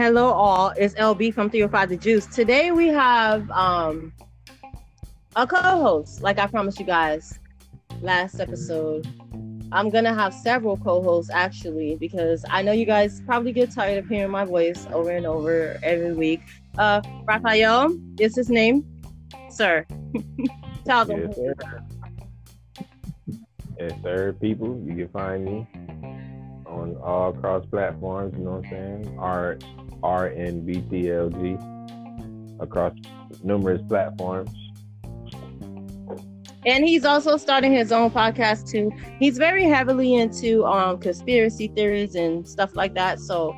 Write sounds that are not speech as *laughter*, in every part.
Hello, all. It's LB from 305 The Juice. Today we have um, a co host, like I promised you guys last episode. I'm going to have several co hosts actually, because I know you guys probably get tired of hearing my voice over and over every week. Uh, Raphael is his name. Sir, *laughs* tell them. Yes, sir. Yes, sir. People, you can find me on all cross platforms. You know what I'm saying? R R N B T L G across numerous platforms. And he's also starting his own podcast too. He's very heavily into um conspiracy theories and stuff like that. So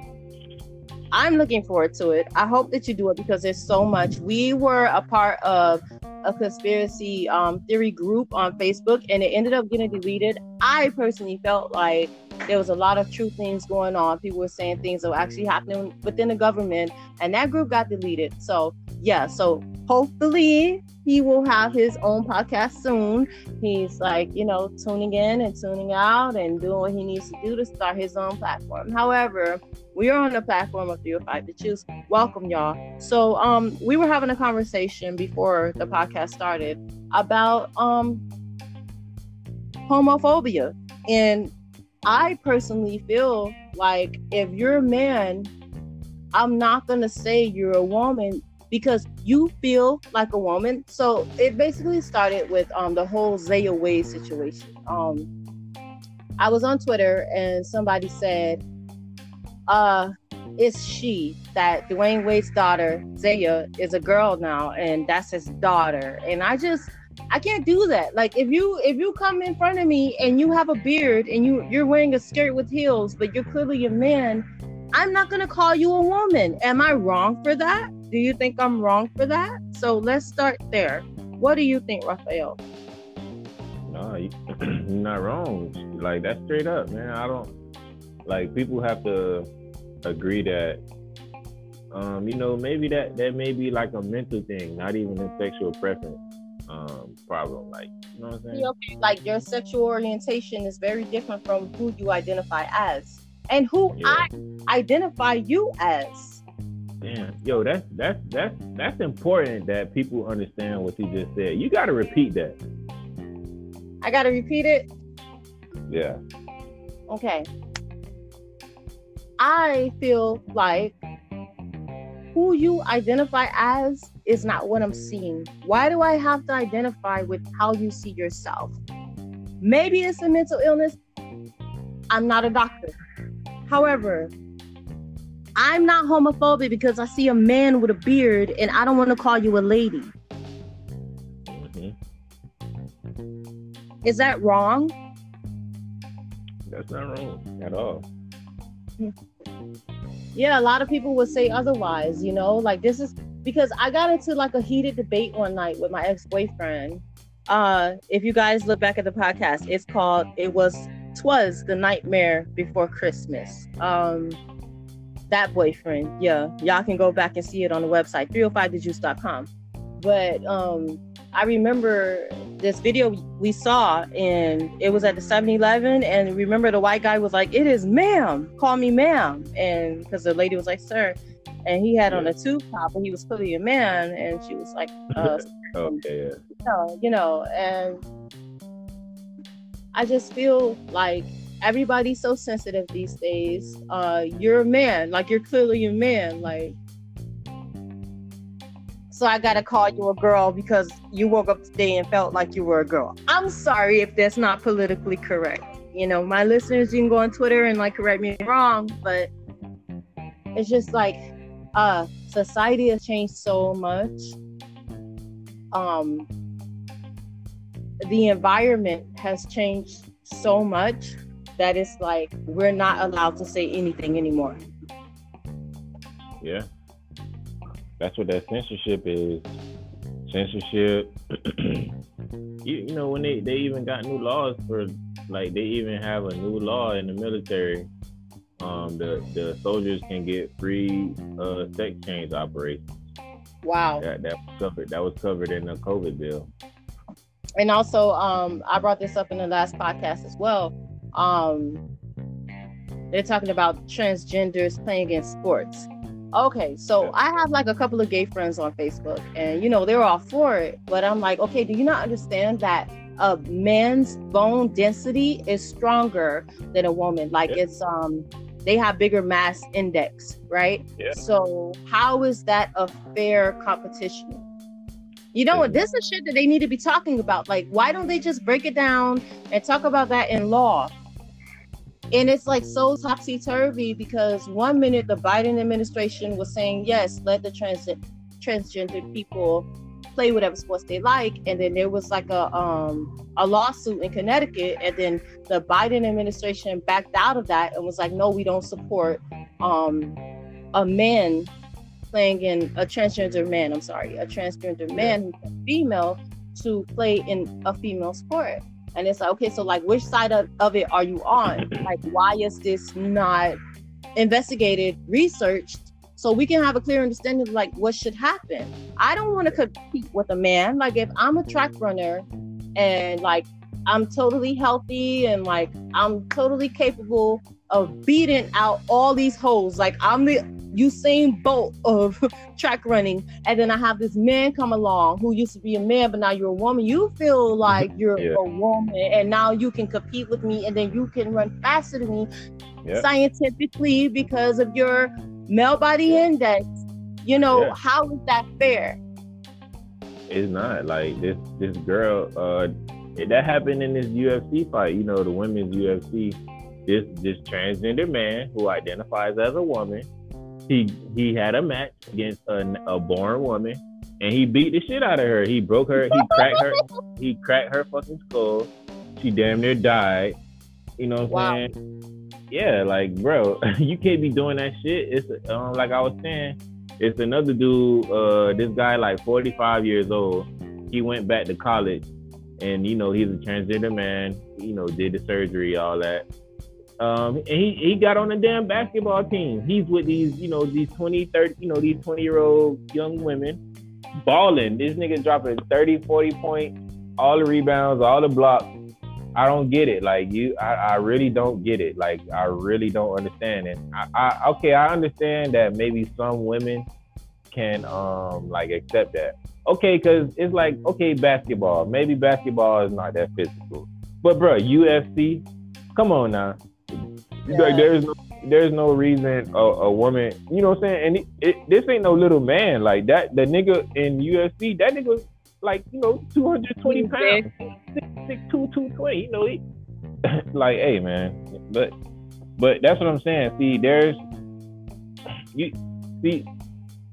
I'm looking forward to it. I hope that you do it because there's so much. We were a part of a conspiracy um, theory group on Facebook and it ended up getting deleted. I personally felt like there was a lot of true things going on. People were saying things that were actually happening within the government, and that group got deleted. So, yeah, so hopefully he will have his own podcast soon. He's like, you know, tuning in and tuning out and doing what he needs to do to start his own platform. However, we are on the platform of 305 The Juice. Welcome, y'all. So, um, we were having a conversation before the podcast started about um homophobia and I personally feel like if you're a man, I'm not gonna say you're a woman because you feel like a woman. So it basically started with um the whole Zaya Wade situation. Um I was on Twitter and somebody said, uh, it's she that Dwyane Wade's daughter, Zaya, is a girl now, and that's his daughter. And I just I can't do that. Like if you if you come in front of me and you have a beard and you you're wearing a skirt with heels, but you're clearly a man, I'm not gonna call you a woman. Am I wrong for that? Do you think I'm wrong for that? So let's start there. What do you think, Raphael? No, you, *clears throat* are not wrong. Like that's straight up, man. I don't like people have to agree that um, you know, maybe that that may be like a mental thing, not even a sexual preference um, problem. Like, you know what I'm saying? Okay, like your sexual orientation is very different from who you identify as and who yeah. I identify you as. Damn, yo, that's that's that's that's important that people understand what you just said. You got to repeat that. I got to repeat it. Yeah. Okay. I feel like who you identify as is not what I'm seeing. Why do I have to identify with how you see yourself? Maybe it's a mental illness. I'm not a doctor. However, I'm not homophobic because I see a man with a beard and I don't want to call you a lady. Mm-hmm. Is that wrong? That's not wrong at all. Yeah, a lot of people would say otherwise, you know, like this is because I got into like a heated debate one night with my ex-boyfriend. Uh, if you guys look back at the podcast, it's called "It Was Twas the Nightmare Before Christmas." Um, that boyfriend, yeah, y'all can go back and see it on the website 305thejuice.com. But um, I remember this video we saw, and it was at the 7-Eleven, and remember the white guy was like, "It is ma'am, call me ma'am," and because the lady was like, "Sir." and he had on a tube top and he was clearly a man and she was like *laughs* uh, okay yeah. you know, you know and i just feel like everybody's so sensitive these days uh you're a man like you're clearly a man like so i gotta call you a girl because you woke up today and felt like you were a girl. I'm sorry if that's not politically correct. You know my listeners you can go on twitter and like correct me wrong but it's just like uh society has changed so much. Um the environment has changed so much that it's like we're not allowed to say anything anymore. Yeah that's what that censorship is censorship you, *clears throat* you know when they they even got new laws for like they even have a new law in the military um, the the soldiers can get free uh, sex change operations. Wow. That that was covered. That was covered in the COVID bill. And also, um, I brought this up in the last podcast as well. Um, they're talking about transgenders playing in sports. Okay, so I have like a couple of gay friends on Facebook, and you know they're all for it. But I'm like, okay, do you not understand that a man's bone density is stronger than a woman? Like Yeah. it's um, they have bigger mass index, right? Yeah. So how is that a fair competition? You know what? This is shit that they need to be talking about. Like, why don't they just break it down and talk about that in law? And it's like so topsy turvy because one minute the Biden administration was saying, yes, let the trans- transgender people play whatever sports they like. And then there was like a, um, a lawsuit in Connecticut. And then the Biden administration backed out of that and was like, no, we don't support um, a man playing in a transgender man. I'm sorry, a transgender man female to play in a female sport. And it's like, okay, so like, which side of, of it are you on? Like, why is this not investigated, researched, so we can have a clear understanding of like what should happen? I don't want to compete with a man. Like, if I'm a track mm-hmm. runner and like I'm totally healthy and like I'm totally capable of beating out all these holes, like I'm the Usain Bolt of *laughs* track running, and then I have this man come along who used to be a man, but now you're a woman. You feel *laughs* like you're Yeah. a woman, and now you can compete with me, and then you can run faster than me Yep. scientifically because of your male body index. You know, Yeah. how is that fair? It's not like this. This girl, uh, that happened in this UFC fight. You know, the women's UFC. This this transgender man who identifies as a woman. He he had a match against a, a born woman, and he beat the shit out of her. He broke her. He cracked her. *laughs* He cracked her fucking skull. She damn near died. You know what I'm saying? Yeah, like bro, *laughs* you can't be doing that shit. It's um like I was saying, it's another dude. Uh, this guy like 45 years old. He went back to college, and you know he's a transgender man. You know, did the surgery, all that. Um, and he, he got on the damn basketball team. He's with these, you know, these 20, 30, you know, these 20 year old young women balling. This nigga dropping 30, 40 points, all the rebounds, all the blocks. I don't get it. Like you, I, I really don't get it. Like I really don't understand it. I, I okay, I understand that maybe some women can um like accept that. Okay, because it's like okay, basketball. Maybe basketball is not that physical, but bro, UFC, come on now. Yeah. Like there's no there's no reason a, a woman, you know what I'm saying? And it, it, this ain't no little man like that. The nigga in UFC, that nigga was like you know 220 pounds, six, six, two, 220. You know, he, *clears throat* like hey man, but but that's what I'm saying. See, there's you see.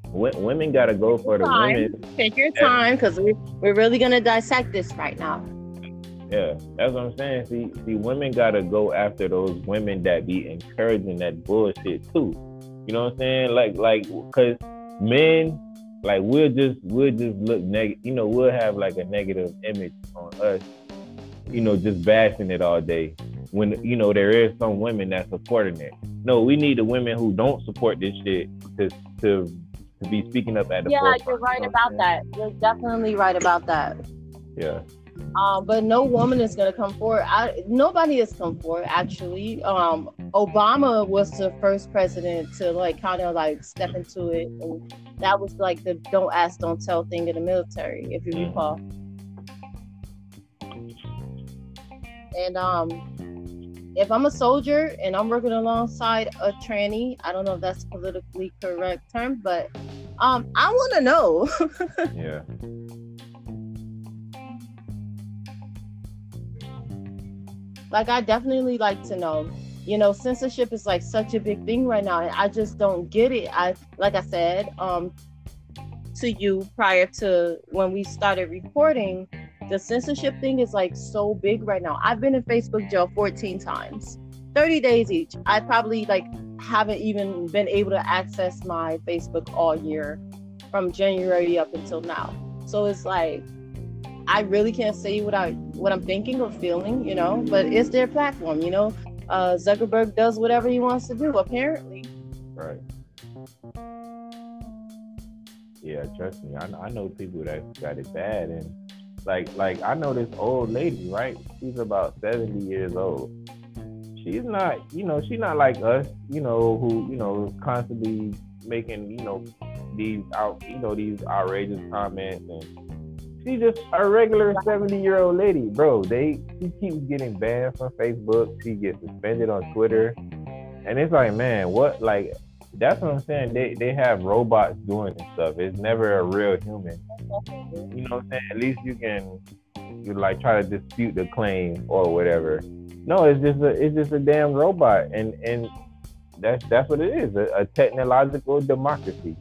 wo- Women gotta go for the Time. women. Take your time because we, we're really going to dissect this right now. Yeah, that's what I'm saying. See, see, women gotta go after those women that be encouraging that bullshit too. You know what I'm saying? Like, like, cause men, like, we'll just, we'll just look negative. You know, we'll have like a negative image on us. You know, just bashing it all day. When you know there is some women that supporting it. No, we need the women who don't support this shit to to to be speaking up at the Yeah, forefront, you're right you know about that. You're definitely right about that. Yeah. Um, but no woman is going to come forward. I, nobody has come forward actually. Um, Obama was the first president to like kind of like step into it, and that was like the "don't ask, don't tell" thing in the military, if you Mhm. recall. And um, if I'm a soldier and I'm working alongside a tranny, I don't know if that's politically correct term, but um, I want to know. *laughs* Yeah. Like i definitely like to know. You know censorship is like such a big thing right now and i just don't get it. I like i said um to you prior to when we started recording the censorship thing is like so big right now. I've been in facebook jail 14 times 30 days each. I probably like haven't even been able to access my facebook all year from january up until now. So it's like I really can't say what I what I'm thinking or feeling, you know. But it's their platform, you know. Uh, Zuckerberg does whatever he wants to do, apparently. Right. Yeah, trust me. I, I know people that got it bad, and like like I know this old lady, right? She's about seventy years old. She's not, you know, she's not like us, you know, who you know constantly, making you know these out you know these outrageous comments and she's just a regular 70 year old lady. Bro they she keeps getting banned from facebook. She gets suspended on twitter. And it's like man what like that's what i'm saying. They they have robots doing this stuff. It's never a real human. You know what i'm saying? At least you can you like try to dispute the claim or whatever. No it's just a it's just a damn robot. And and that's that's what it is a, a technological democracy.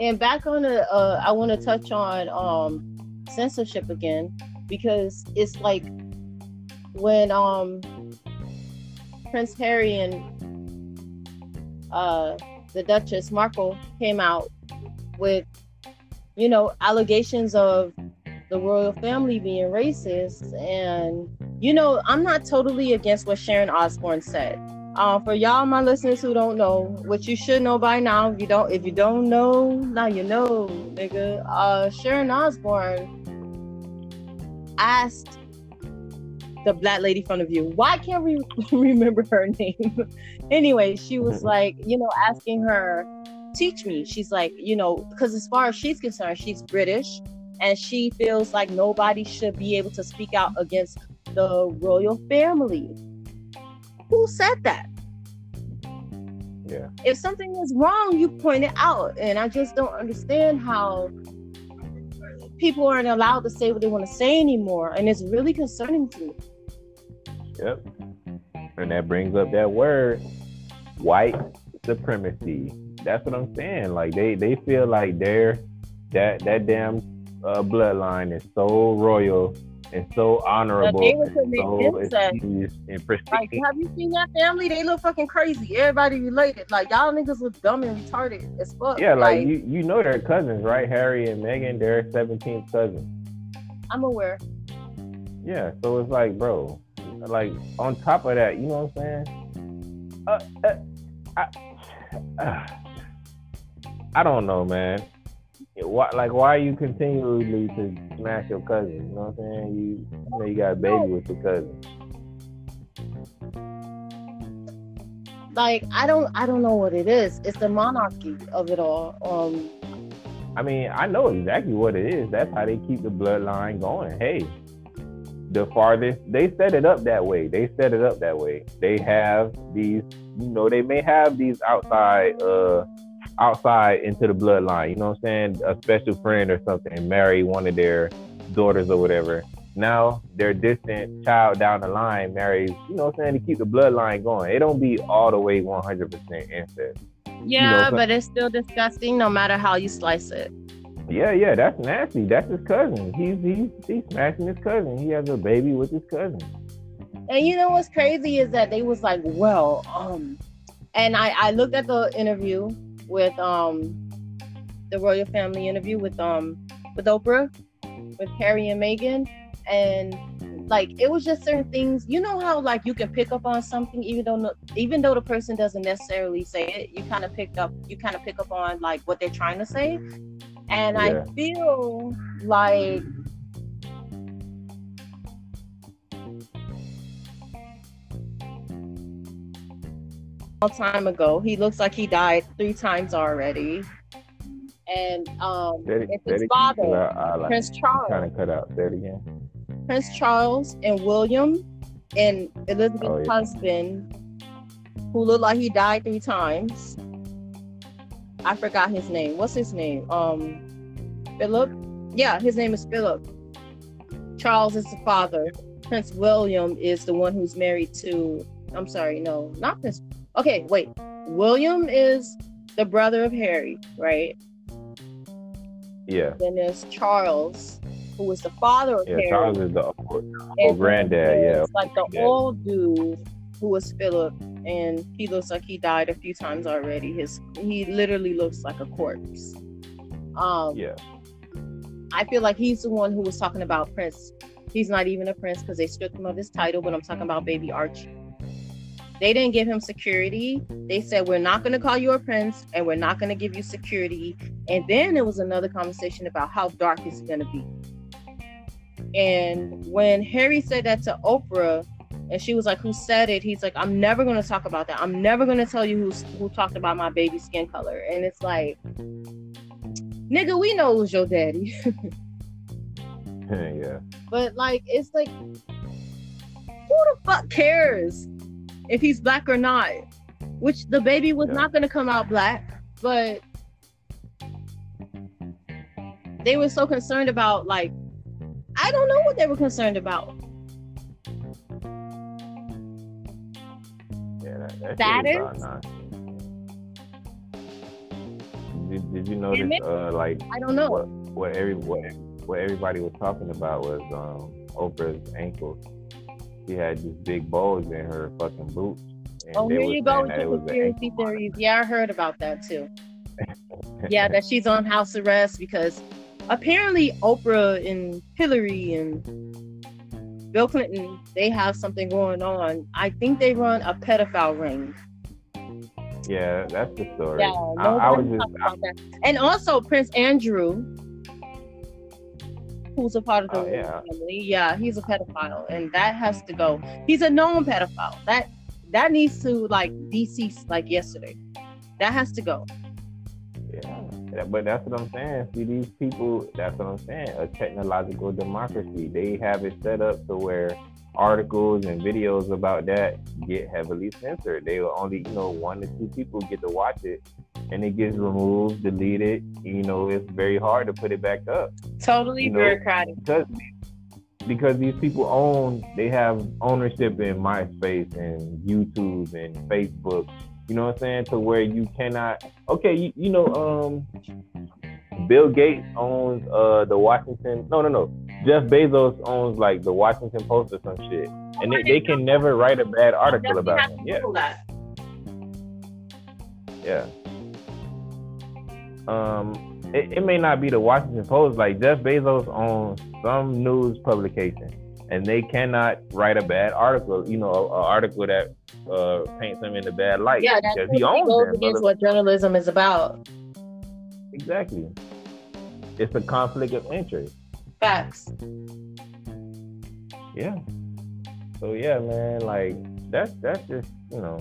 And back on the uh, i want to touch on um censorship again because it's like when um prince harry and uh the duchess markle came out with you know allegations of the royal family being racist and you know i'm not totally against what sharon osbourne said uh, for y'all, my listeners who don't know, what you should know by now, if you don't, if you don't know, now you know, nigga. Uh, Sharon Osbourne asked the black lady from the View. Why can't we *laughs* remember her name? *laughs* anyway, she was mm-hmm. like, you know, asking her, teach me. She's like, you know, because as far as she's concerned, she's British, and she feels like nobody should be able to speak out against the royal family who said that? Yeah. If something is wrong, you point it out. And I just don't understand how people aren't allowed to say what they want to say anymore. And it's really concerning to me. Yep. And that brings up that word, white supremacy. That's what I'm saying. Like they they feel like they're that that damn uh, bloodline is so royal and so honorable and so and Like, have you seen that family? They look fucking crazy. Everybody related. Like y'all niggas look dumb and retarded as fuck. Yeah, like, like you, you know they're cousins, right? Harry and Meghan, they're 17th cousins. I'm aware. Yeah, so it's like, bro, like on top of that, you know what I'm saying? Uh, uh, I, uh, *sighs* I don't know, man why like why are you continually to smash your cousin? You know what I'm saying? You, you know you got a baby with your cousin. Like I don't I don't know what it is. It's the monarchy of it all. Um I mean, I know exactly what it is. That's how they keep the bloodline going. Hey, the farthest they set it up that way. They set it up that way. They have these, you know, they may have these outside uh outside into the bloodline. You know what I'm saying? A special friend or something, marry one of their daughters or whatever. Now their distant child down the line marries, you know what I'm saying, to keep the bloodline going. It don't be all the way 100% incest. Yeah, you know but it's still disgusting no matter how you slice it. Yeah, yeah, that's nasty. That's his cousin. He's he's he's smashing his cousin. He has a baby with his cousin. And you know what's crazy is that they was like, well, um, and I I looked at the interview with um the royal family interview with um with Oprah, with Harry and Meghan, and like it was just certain things. You know how like you can pick up on something even though even though the person doesn't necessarily say it, you kind of pick up you kind of pick up on like what they're trying to say, and yeah. I feel like time ago. He looks like he died three times already. And um, it's his father, uh, like, Prince Charles. Kind of cut out. It again. Prince Charles and William and Elizabeth's oh, yeah. husband, who looked like he died three times. I forgot his name. What's his name? Um, Philip. Yeah, his name is Philip. Charles is the father. Prince William is the one who's married to. I'm sorry, no, not Prince okay, wait. William is the brother of Harry, right? Yeah. Then there's Charles, who was the father of yeah, Harry. Charles is the old, granddad, yeah. It's like the yeah. old dude who was Philip, and he looks like he died a few times already. His he literally looks like a corpse. Um, yeah. I feel like he's the one who was talking about Prince. He's not even a prince because they stripped him of his title, but I'm talking about baby Archie. They didn't give him security. They said, We're not going to call you a prince and we're not going to give you security. And then it was another conversation about how dark it's going to be. And when Harry said that to Oprah, And she was like, "Who said it?" He's like, "I'm never gonna talk about that. I'm never gonna tell you who who talked about my baby skin color." And it's like, nigga, we know was your daddy. *laughs* *laughs* yeah. But like, it's like, who the fuck cares if he's black or not? Which the baby was Yeah. not gonna come out black, but they were so concerned about like, I don't know what they were concerned about. Yeah, that, that, That shit is all is- nonsense. Did, did you notice maybe- uh like I don't know. what what every what, what everybody was talking about was um Oprah's ankles. She had these big bulge in her fucking boots. And Oh, here you go with that your it was an conspiracy theories. Yeah, I heard about that too. *laughs* yeah, that she's on house arrest because apparently Oprah and Hillary and Bill Clinton they have something going on. I think they run a pedophile ring. Yeah, that's the story. Yeah, I, I was just that. And also Prince Andrew, who's a part of the Oh, yeah. family. Yeah, he's a pedophile, and that has to go. He's a known pedophile. That that needs to like decease like yesterday. That has to go. Yeah, Yeah, but that's what I'm saying. See, these people, that's what I'm saying. A technological democracy. They have it set up to where articles and videos about that get heavily censored. They will only, you know, one to two people get to watch it, and it gets removed, deleted. You know, it's very hard to put it back up Totally You know, bureaucratic. because because these people own. They have ownership in MySpace and YouTube and Facebook. You know what I'm saying? To where you cannot. Okay, you, you know, um, Bill Gates owns uh the Washington. No, no, no. Jeff Bezos owns like the Washington Post or some shit, and they, they can never write a bad article about him. Yeah, that. yeah. Um, it, it may not be the Washington Post. Like Jeff Bezos owns some news publication, and they cannot write a bad article. You know, an article that uh, paints him in a bad light Yeah, that because he totally owns goes them. against what journalism is about. Exactly. It's a conflict of interest. Facts. Yeah. So yeah, man, like that's that's just you know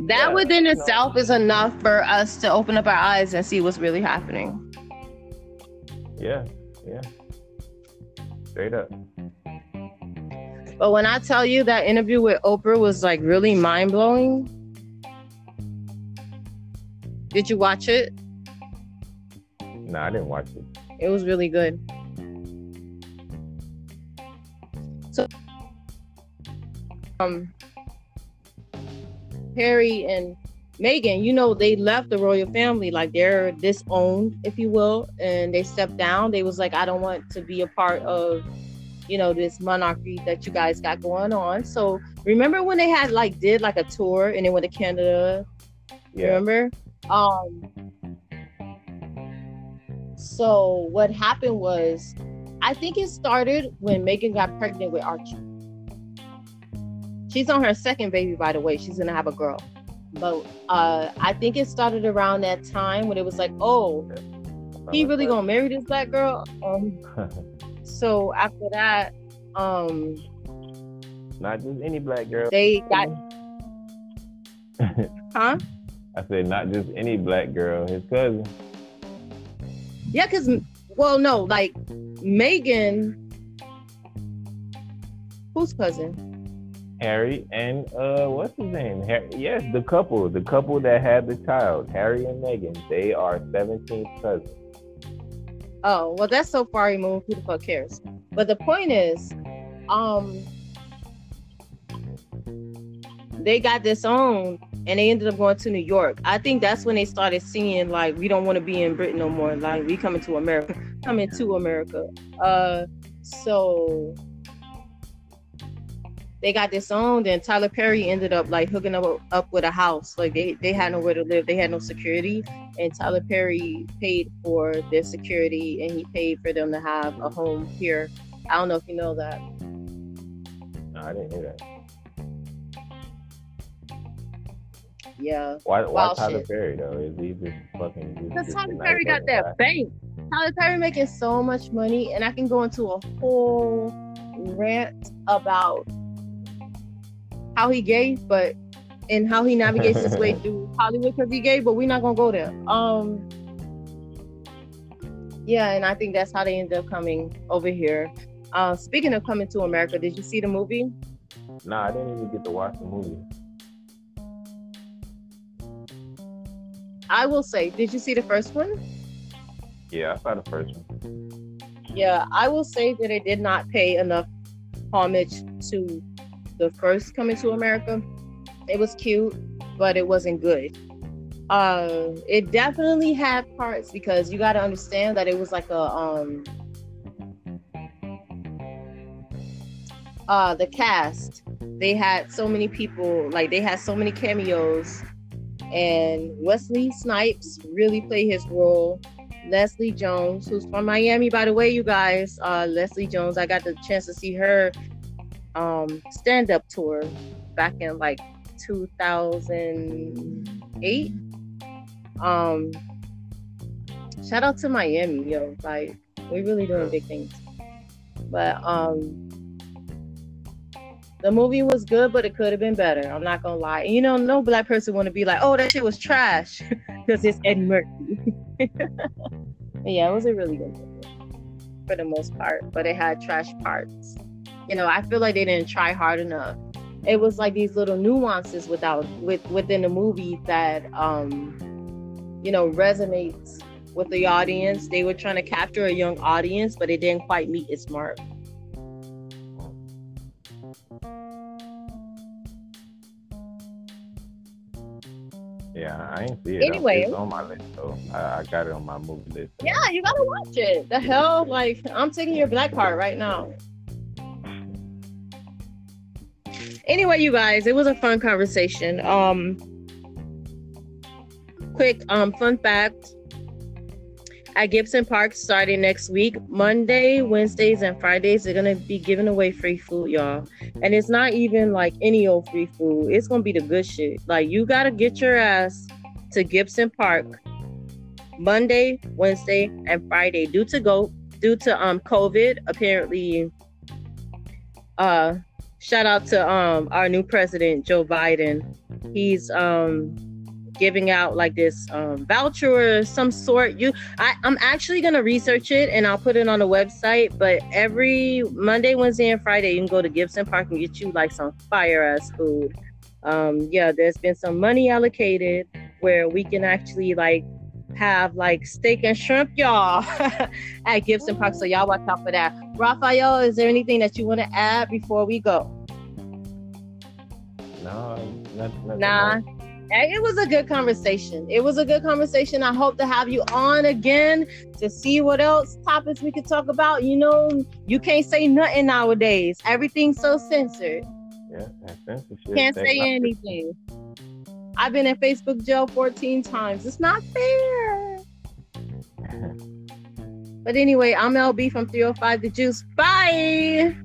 That Yeah, within you know. itself is enough for us to open up our eyes and see what's really happening. yeah yeah straight up. But when I tell you that interview with Oprah was like really mind blowing, did you watch it? No, I didn't watch it. It was really good. Um, Harry and Meghan, you know, they left the royal family like they're disowned, if you will, and they stepped down. They was like, I don't want to be a part of, you know, this monarchy that you guys got going on. So remember when they had like did like a tour and they went to Canada Yeah. Remember? Um so what happened was I think it started when Meghan got pregnant with Archie. She's on her second baby, by the way. She's gonna have a girl. But uh I think it started around that time when it was like, oh, he really gonna marry this black girl. Um *laughs* so after that, um Not just any black girl. they got *laughs* huh? I said not just any black girl. His cousin. Yeah, because well, no, like Meghan, whose cousin? Harry and uh, what's his name? Harry, yes, the couple, the couple that had the child, Harry and Meghan. They are 17th cousins. Oh, well, that's so far removed. Who the fuck cares? But the point is, um, they got disowned and they ended up going to New York. I think that's when they started seeing like we don't want to be in Britain no more. Like we coming to America, coming to America. Uh, so they got disowned and Tyler Perry ended up like hooking up up with a house. Like they they had nowhere to live. They had no security and Tyler Perry paid for their security and he paid for them to have a home here. I don't know if you know that. No, I didn't hear that. Yeah. Why? Why Tyler shit. Perry though? Is he just fucking? just- Because Tyler nice Perry got that guy? bank. Tyler Perry making so much money, and I can go into a whole rant about how he gay, but and how he navigates his way *laughs* through Hollywood because he gay, but we're not gonna go there. Um, yeah, and I think that's how they end up coming over here. Uh, speaking of coming to America, did you see the movie? Nah, I didn't even get to watch the movie. I will say, did you see the first one? Yeah, I saw the first one. Yeah, I will say that it did not pay enough homage to the first Coming to America. It was cute, but it wasn't good. Uh, it definitely had parts because you got to understand that it was like a um uh the cast they had so many people like they had so many cameos and wesley snipes really played his role leslie jones who's from miami by the way you guys uh leslie jones i got the chance to see her um stand-up tour back in like 2008 um shout out to miami yo like we really doing big things but um the movie was good, but it could have been better. I'm not gonna lie. And, you know, no black person want to be like, "Oh, that shit was trash," *laughs* because it's Eddie Murphy. *laughs* yeah, it was a really good movie for the most part, but it had trash parts. You know, I feel like they didn't try hard enough. It was like these little nuances without with within the movie that um, you know resonates with the audience. They were trying to capture a young audience, but it didn't quite meet its mark. Yeah, I ain't see it. Anyway. it's on my list, so I, I got it on my movie list. Yeah, you gotta watch it. The hell, like I'm taking your black card right now. Anyway, you guys, it was a fun conversation. Um, quick um fun fact at Gibson Park starting next week. Monday, Wednesdays, and Fridays, they're gonna be giving away free food, y'all. And it's not even like any old free food. It's gonna be the good shit. Like you gotta get your ass to Gibson Park Monday, Wednesday, and Friday due to go due to um COVID. Apparently, uh, shout out to um our new president Joe Biden. He's um giving out like this um, voucher or some sort. You, I, I'm actually gonna research it and I'll put it on the website. But every Monday, Wednesday, and Friday, you can go to Gibson Park and get you like some fire ass food. Um, yeah, there's been some money allocated where we can actually like have like steak and shrimp, y'all, *laughs* at Gibson Park. So y'all watch out for that. Raphael, is there anything that you want to add before we go? No, not, nah. It was a good conversation. It was a good conversation. I hope to have you on again to see what else topics we could talk about. You know, you can't say nothing nowadays. Everything's so censored. Yeah, censorship. Can't say anything. I've been in Facebook jail 14 times. It's not fair. *laughs* but anyway, I'm LB from 305 The Juice. Bye.